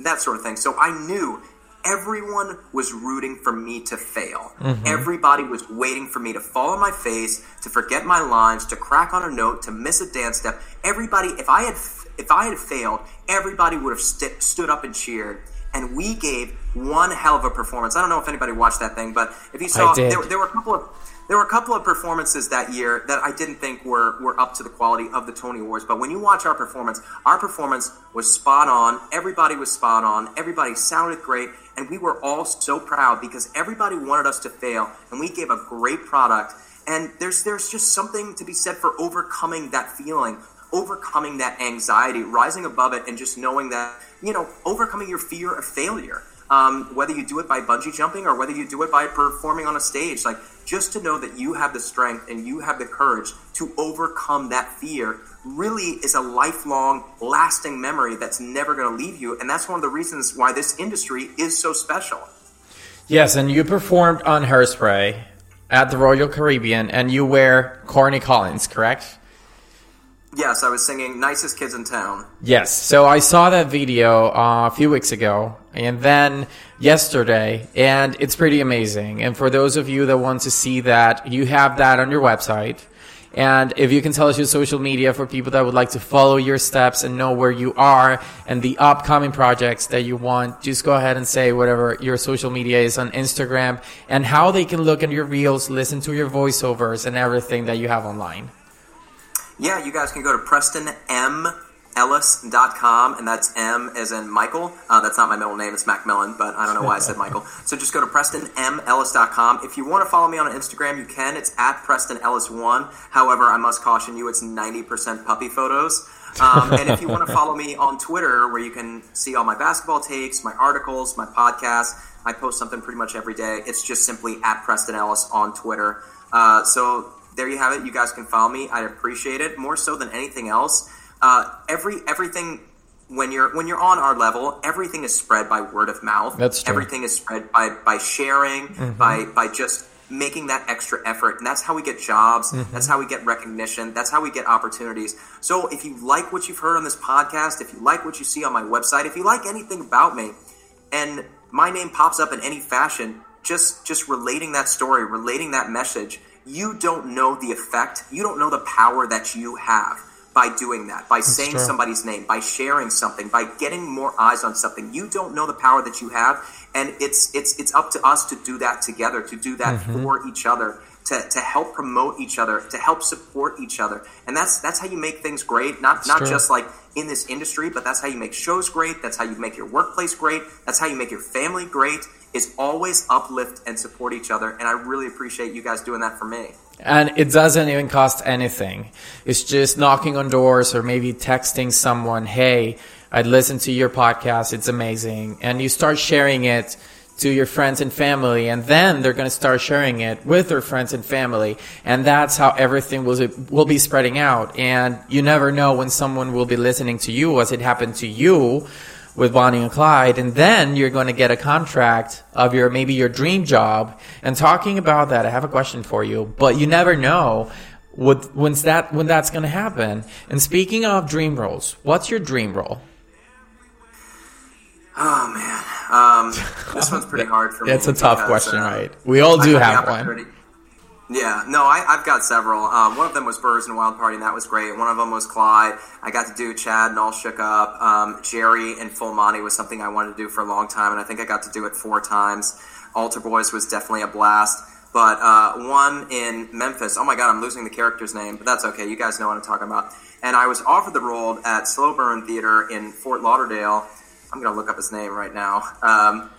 that sort of thing. So I knew everyone was rooting for me to fail. Mm-hmm. Everybody was waiting for me to fall on my face, to forget my lines, to crack on a note, to miss a dance step. Everybody, if I had if I had failed, everybody would have st- stood up and cheered. And we gave one hell of a performance. I don't know if anybody watched that thing, but if you saw, there, there were a couple of there were a couple of performances that year that I didn't think were were up to the quality of the Tony Awards. But when you watch our performance, our performance was spot on. Everybody was spot on. Everybody sounded great, and we were all so proud because everybody wanted us to fail, and we gave a great product. And there's there's just something to be said for overcoming that feeling, overcoming that anxiety, rising above it, and just knowing that you know overcoming your fear of failure um, whether you do it by bungee jumping or whether you do it by performing on a stage, like just to know that you have the strength and you have the courage to overcome that fear really is a lifelong, lasting memory that's never going to leave you. And that's one of the reasons why this industry is so special. Yes, and you performed on Hairspray at the Royal Caribbean, and you wear Corny Collins, correct? Yes, I was singing Nicest Kids in Town. Yes. So I saw that video uh, a few weeks ago, and then yesterday, and it's pretty amazing. And for those of you that want to see that, you have that on your website. And if you can tell us your social media for people that would like to follow your steps and know where you are and the upcoming projects that you want, just go ahead and say whatever your social media is on Instagram and how they can look at your reels, listen to your voiceovers and everything that you have online. Yeah, you guys can go to PrestonMEllis.com, and that's M as in Michael. Uh, that's not my middle name, it's Macmillan, but I don't know why I said <laughs> Michael. So just go to PrestonMEllis.com. If you want to follow me on Instagram, you can. It's at PrestonEllis1. However, I must caution you, it's 90% puppy photos. Um, and if you want to <laughs> follow me on Twitter, where you can see all my basketball takes, my articles, my podcast, I post something pretty much every day. It's just simply at Preston Ellis on Twitter. Uh, so there you have it. You guys can follow me. I appreciate it more so than anything else. Uh, every everything when you're when you're on our level, everything is spread by word of mouth. That's true. Everything is spread by by sharing, by by just making that extra effort, and that's how we get jobs. That's how we get recognition. That's how we get opportunities. So if you like what you've heard on this podcast, if you like what you see on my website, if you like anything about me, and my name pops up in any fashion, just just relating that story, relating that message, you don't know the effect, you don't know the power that you have by doing that, by saying true. somebody's name, by sharing something, by getting more eyes on something. You don't know the power that you have, and it's it's it's up to us to do that together, to do that Mm-hmm. for each other. To, to help promote each other, to help support each other, and that's that's how you make things great. Not not true. just like in this industry, but that's how you make shows great. That's how you make your workplace great. That's how you make your family great. Is always uplift and support each other, and I really appreciate you guys doing that for me. And it doesn't even cost anything. It's just knocking on doors or maybe texting someone, hey, I'd listen to your podcast. It's amazing. And you start sharing it to your friends and family. And then they're going to start sharing it with their friends and family. And that's how everything will, will be spreading out. And you never know when someone will be listening to you as it happened to you with Bonnie and Clyde, and then you're going to get a contract of your maybe your dream job. And talking about that, I have a question for you. But you never know what when's that when that's going to happen. And speaking of dream roles, what's your dream role? Oh man, um, this one's pretty <laughs> hard for me. It's a tough question, uh, right? We all do have one. Yeah, no, I, I've got several. Um, one of them was Burrs and Wild Party, and that was great. One of them was Clyde. I got to do Chad and All Shook Up. Um, Jerry and Full Monty was something I wanted to do for a long time, and I think I got to do it four times. Altar Boyz was definitely a blast. but uh, one in Memphis. Oh my God, I'm losing the character's name, but that's okay. You guys know what I'm talking about. And I was offered the role at Slow Burn Theater in Fort Lauderdale. I'm going to look up his name right now. Um,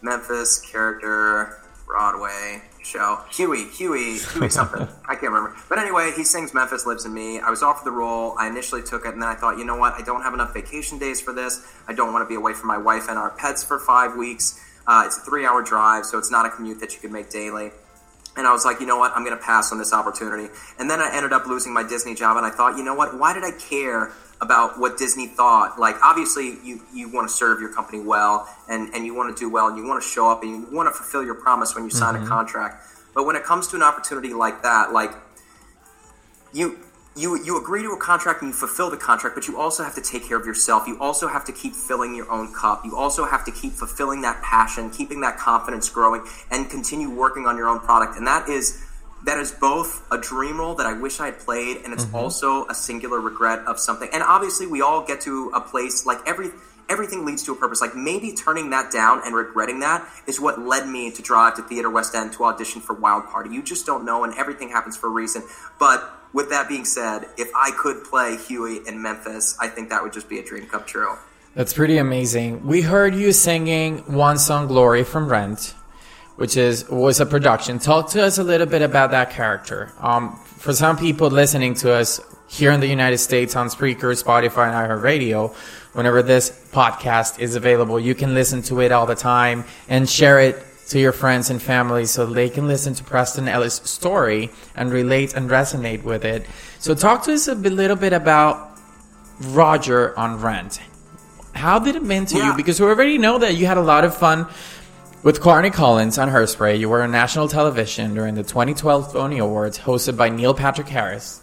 Memphis character, Broadway show. Huey, Huey, Huey something. <laughs> I can't remember. But anyway, he sings Memphis Lives in Me. I was offered the role. I initially took it, and then I thought, you know what? I don't have enough vacation days for this. I don't want to be away from my wife and our pets for five weeks. Uh, it's a three hour drive, so it's not a commute that you can make daily. And I was like, you know what? I'm going to pass on this opportunity. And then I ended up losing my Disney job, and I thought, you know what? Why did I care about what Disney thought? Like, obviously, you, you want to serve your company well, and, and you want to do well, and you want to show up, and you want to fulfill your promise when you sign a mm-hmm. contract. But when it comes to an opportunity like that, like, you you you agree to a contract and you fulfill the contract, but you also have to take care of yourself. You also have to keep filling your own cup. You also have to keep fulfilling that passion, keeping that confidence growing, and continue working on your own product. And that is that is both a dream role that I wish I had played, and it's mm-hmm. also a singular regret of something. And obviously, we all get to a place like every everything leads to a purpose. Like maybe turning that down and regretting that is what led me to drive to Theater West End to audition for Wild Party. You just don't know, and everything happens for a reason. But with that being said, if I could play Huey in Memphis, I think that would just be a dream come true. That's pretty amazing. We heard you singing one song, "Glory" from Rent, which is was a production. Talk to us a little bit about that character. Um, for some people listening to us here in the United States on Spreaker, Spotify, and iHeartRadio, whenever this podcast is available, you can listen to it all the time and share it to your friends and family so they can listen to Preston Ellis' story and relate and resonate with it. So, talk to us a little bit about Roger on Rent. How did it mean to you? Because we already know that you had a lot of fun with Corny Collins on Hairspray. You were on national television during the 2012 Tony Awards, hosted by Neil Patrick Harris.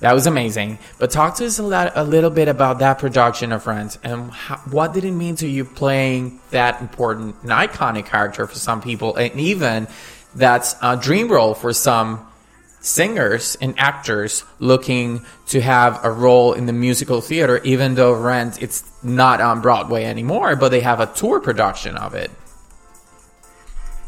That was amazing. But talk to us a, lot, a little bit about that production of Rent and how, what did it mean to you playing that important and iconic character for some people, and even that's a dream role for some singers and actors looking to have a role in the musical theater, even though Rent it's not on Broadway anymore, but they have a tour production of it.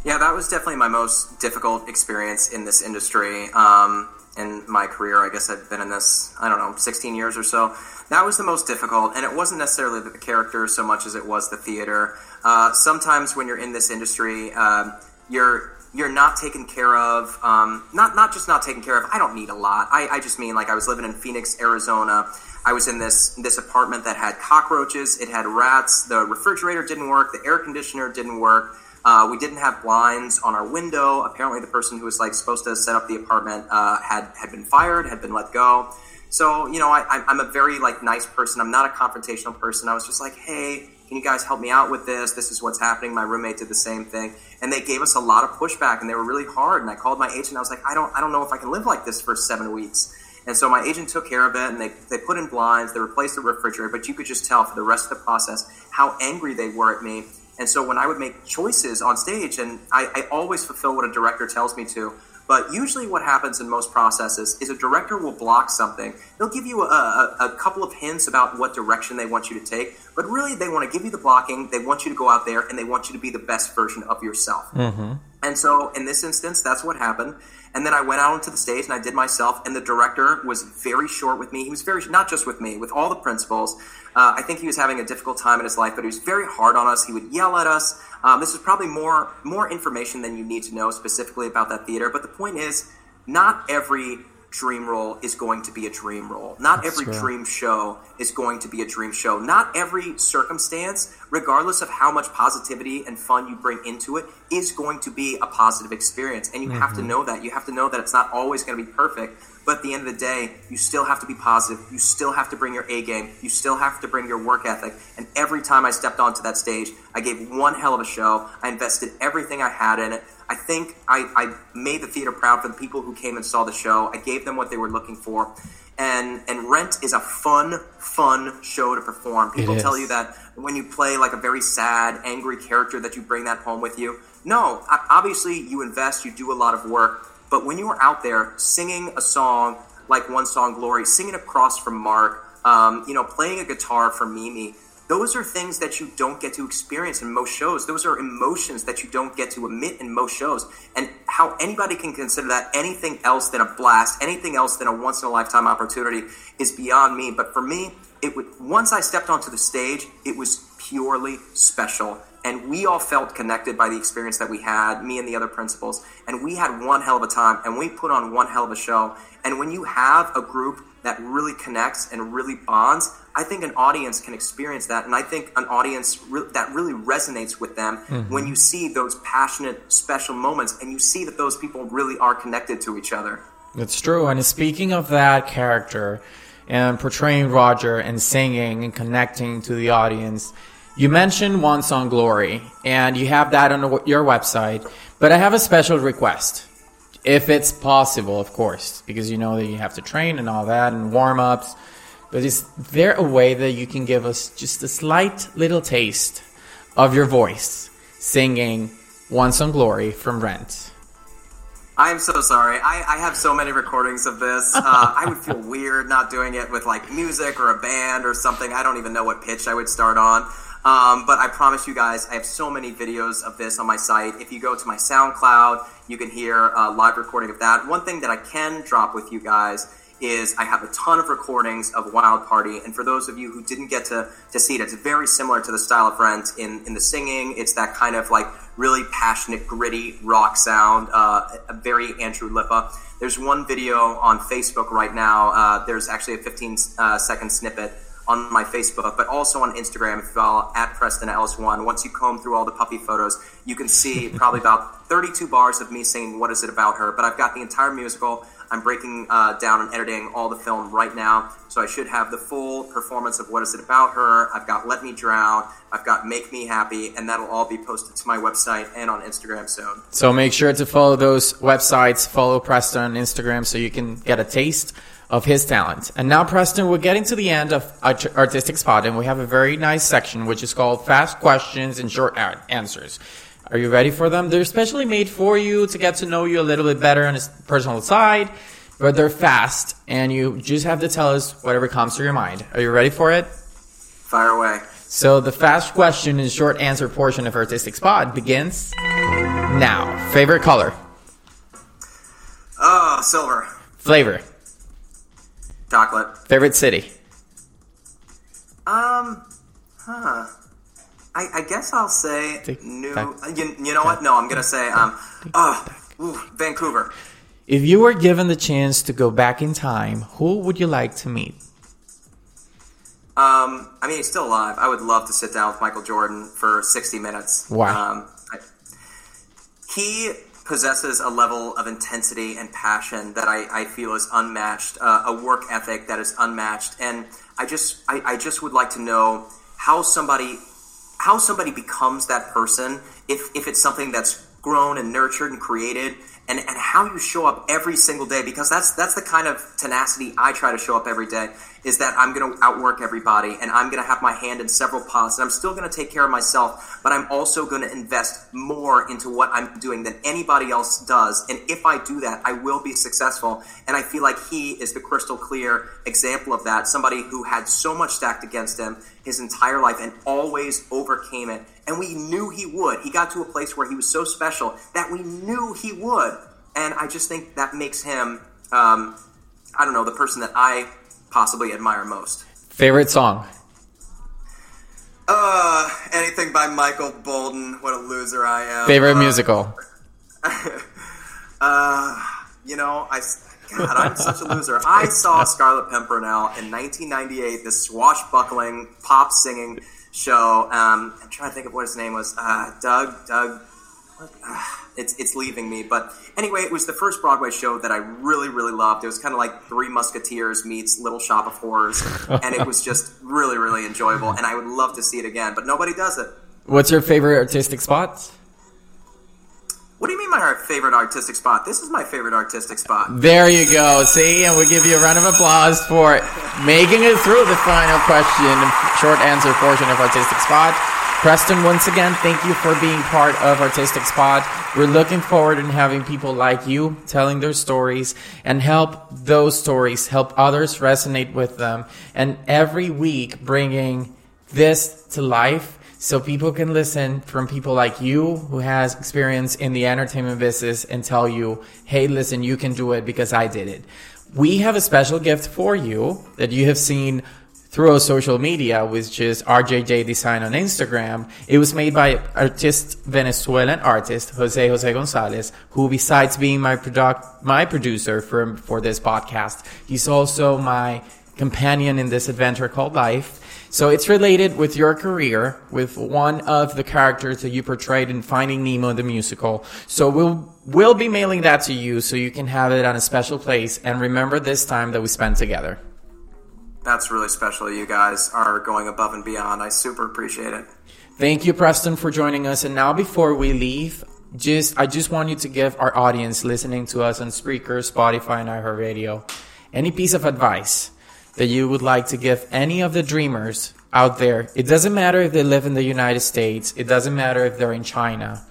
Yeah, that was definitely my most difficult experience in this industry. Um, in my career, I guess I've been in this, I don't know, 16 years or so. That was the most difficult, and it wasn't necessarily the character so much as it was the theater. Uh, sometimes when you're in this industry, um, you're you're not taken care of. Um, not not just not taken care of. I don't need a lot. I, I just mean like I was living in Phoenix, Arizona. I was in this this apartment that had cockroaches. It had rats. The refrigerator didn't work. The air conditioner didn't work. Uh, we didn't have blinds on our window. Apparently, the person who was like supposed to set up the apartment uh, had had been fired, had been let go. So you know, I, I'm- a very like nice person. I'm not a confrontational person. I was just like, hey, can you guys help me out with this? This is what's happening. My roommate did the same thing, and they gave us a lot of pushback, and they were really hard. And I called my agent. I was like, I don't, I don't know if I can live like this for seven weeks. And so my agent took care of it, and they, they put in blinds, they replaced the refrigerator, but you could just tell for the rest of the process how angry they were at me. And so when I would make choices on stage, and I, I always fulfill what a director tells me to, but usually what happens in most processes is a director will block something. They'll give you a, a, a couple of hints about what direction they want you to take, but really they want to give you the blocking, they want you to go out there, and they want you to be the best version of yourself. Mm-hmm. And so in this instance, that's what happened. And then I went out onto the stage and I did myself. And the director was very short with me. He was very not just with me, with all the principals. Uh, I think he was having a difficult time in his life, but he was very hard on us. He would yell at us. Um, this is probably more more information than you need to know specifically about that theater. But the point is, not every dream role is going to be a dream role. Not every dream show is going to be a dream show. Not every circumstance, regardless of how much positivity and fun you bring into it, is going to be a positive experience. And you have to mm-hmm. know that. You have to know that it's not always going to be perfect. But at the end of the day, you still have to be positive. You still have to bring your A game. You still have to bring your work ethic. And every time I stepped onto that stage, I gave one hell of a show. I invested everything I had in it. I think I, I made the theater proud for the people who came and saw the show. I gave them what they were looking for. And and Rent is a fun, fun show to perform. People tell you that when you play like a very sad, angry character that you bring that home with you. No, obviously you invest, you do a lot of work, but when you are out there singing a song like one song Glory, singing across from Mark, um, you know, playing a guitar for Mimi, those are things that you don't get to experience in most shows. Those are emotions that you don't get to emit in most shows. And how anybody can consider that anything else than a blast, anything else than a once in a lifetime opportunity is beyond me. But for me, it would once I stepped onto the stage, it was purely special. And we all felt connected by the experience that we had, me and the other principals. And we had one hell of a time and we put on one hell of a show. And when you have a group that really connects and really bonds, I think an audience can experience that. And I think an audience re- that really resonates with them mm-hmm. when you see those passionate, special moments and you see that those people really are connected to each other. It's true. And speaking of that character and portraying Roger and singing and connecting to the audience, you mentioned One Song Glory and you have that on your website. But I have a special request. If it's possible, of course, because you know that you have to train and all that and warm ups. But is there a way that you can give us just a slight little taste of your voice singing One Song Glory from Rent? I am so sorry. I, I have so many recordings of this. <laughs> Uh, I would feel weird not doing it with like music or a band or something. I don't even know what pitch I would start on. Um, but I promise you guys, I have so many videos of this on my site. If you go to my SoundCloud, you can hear a live recording of that. One thing that I can drop with you guys is I have a ton of recordings of Wild Party. And for those of you who didn't get to, to see it, it's very similar to the style of Rent in, in the singing. It's that kind of like really passionate, gritty rock sound, uh, a very Andrew Lippa. There's one video on Facebook right now. Uh, there's actually a 15 uh, second snippet on my Facebook, but also on Instagram if you follow at Preston Ellis1. Once you comb through all the puppy photos, you can see <laughs> probably about 32 bars of me singing What Is It About Her. But I've got the entire musical. I'm breaking uh, down and editing all the film right now, so I should have the full performance of What Is It About Her. I've got Let Me Drown. I've got Make Me Happy, and that'll all be posted to my website and on Instagram soon. So make sure to follow those websites, follow Preston on Instagram so you can get a taste of his talent. And now, Preston, we're getting to the end of Artistic Spot, and we have a very nice section which is called Fast Questions and Short Answers. Are you ready for them? They're specially made for you to get to know you a little bit better on a personal side, but they're fast, and you just have to tell us whatever comes to your mind. Are you ready for it? Fire away. So the fast question and short answer portion of Artistic Spot begins now. Favorite color? Oh, silver. Flavor? Chocolate. Favorite city? Um, huh. I, I guess I'll say Tick, New. tack, uh, you, you know what? No, I'm gonna say um. Oh, ooh, Vancouver. If you were given the chance to go back in time, who would you like to meet? Um, I mean, he's still alive. I would love to sit down with Michael Jordan for 60 minutes. Wow. Um, I, he possesses a level of intensity and passion that I, I feel is unmatched, uh, a work ethic that is unmatched, and I just I, I just would like to know how somebody how somebody becomes that person if if it's something that's grown and nurtured and created and, and how you show up every single day because that's that's the kind of tenacity I try to show up every day is that I'm going to outwork everybody and I'm going to have my hand in several pots and I'm still going to take care of myself but I'm also going to invest more into what I'm doing than anybody else does and if I do that I will be successful and I feel like he is the crystal clear example of that somebody who had so much stacked against him his entire life and always overcame it and we knew he would. He got to a place where he was so special that we knew he would and I just think that makes him um, I don't know the person that I possibly admire most Favorite song? uh anything by Michael Bolton what a loser I am Favorite Uh, musical? <laughs> Uh, you know, I God, I'm such a loser. I saw Scarlet Pimpernel in 1998, this swashbuckling pop singing show. Um, I'm trying to think of what his name was. Uh, Doug, Doug. It's it's leaving me, but anyway, it was the first Broadway show that I really really loved. It was kind of like Three Musketeers meets Little Shop of Horrors, and it was just really really enjoyable. And I would love to see it again, but nobody does it. What's your favorite artistic spot? What do you mean my favorite artistic spot? This is my favorite artistic spot. There you go. See, and we give you a round of applause for making it through the final question, short answer portion of Artistic Spot. Preston, once again, thank you for being part of Artistic Spot. We're looking forward in having people like you telling their stories and help those stories help others resonate with them. And every week bringing this to life so people can listen from people like you who has experience in the entertainment business and tell you, hey, listen, you can do it because I did it. We have a special gift for you that you have seen through social media, which is RJJ Design on Instagram. It was made by artist, Venezuelan artist, Jose Jose Gonzalez, who besides being my product, my producer for, for this podcast, he's also my companion in this adventure called life. So it's related with your career, with one of the characters that you portrayed in Finding Nemo the musical. So we'll we'll be mailing that to you so you can have it on a special place and remember this time that we spent together. That's really special. You guys are going above and beyond. I super appreciate it. Thank you, Preston, for joining us. And now, before we leave, just I just want you to give our audience listening to us on Spreaker, Spotify, and iHeartRadio any piece of advice that you would like to give any of the dreamers out there. It doesn't matter if they live in the United States. It doesn't matter if they're in China.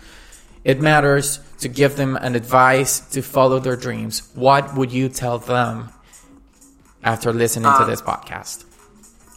It matters to give them an advice to follow their dreams. What would you tell them after listening to uh, this podcast?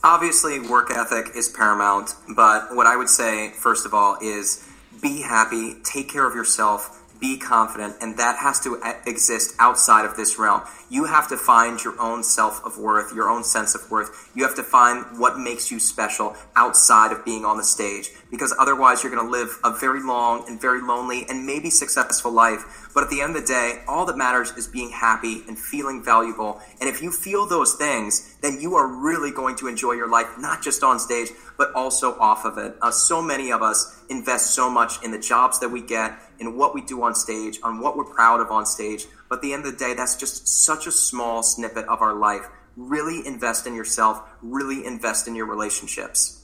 Obviously, work ethic is paramount, but what I would say, first of all, is be happy, take care of yourself, be confident, and that has to exist outside of this realm. You have to find your own self of worth, your own sense of worth. You have to find what makes you special outside of being on the stage, because otherwise you're going to live a very long and very lonely and maybe successful life. But at the end of the day, all that matters is being happy and feeling valuable. And if you feel those things, then you are really going to enjoy your life, not just on stage, but also off of it. Uh, so many of us invest so much in the jobs that we get, in what we do on stage, on what we're proud of on stage. But at the end of the day, that's just such a small snippet of our life. Really invest in yourself, really invest in your relationships.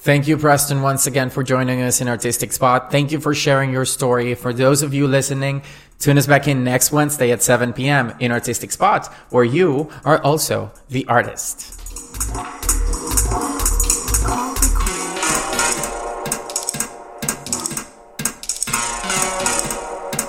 Thank you, Preston, once again for joining us in Artistic Spot. Thank you for sharing your story. For those of you listening, tune us back in next Wednesday at 7 p.m. in Artistic Spot, where you are also the artist.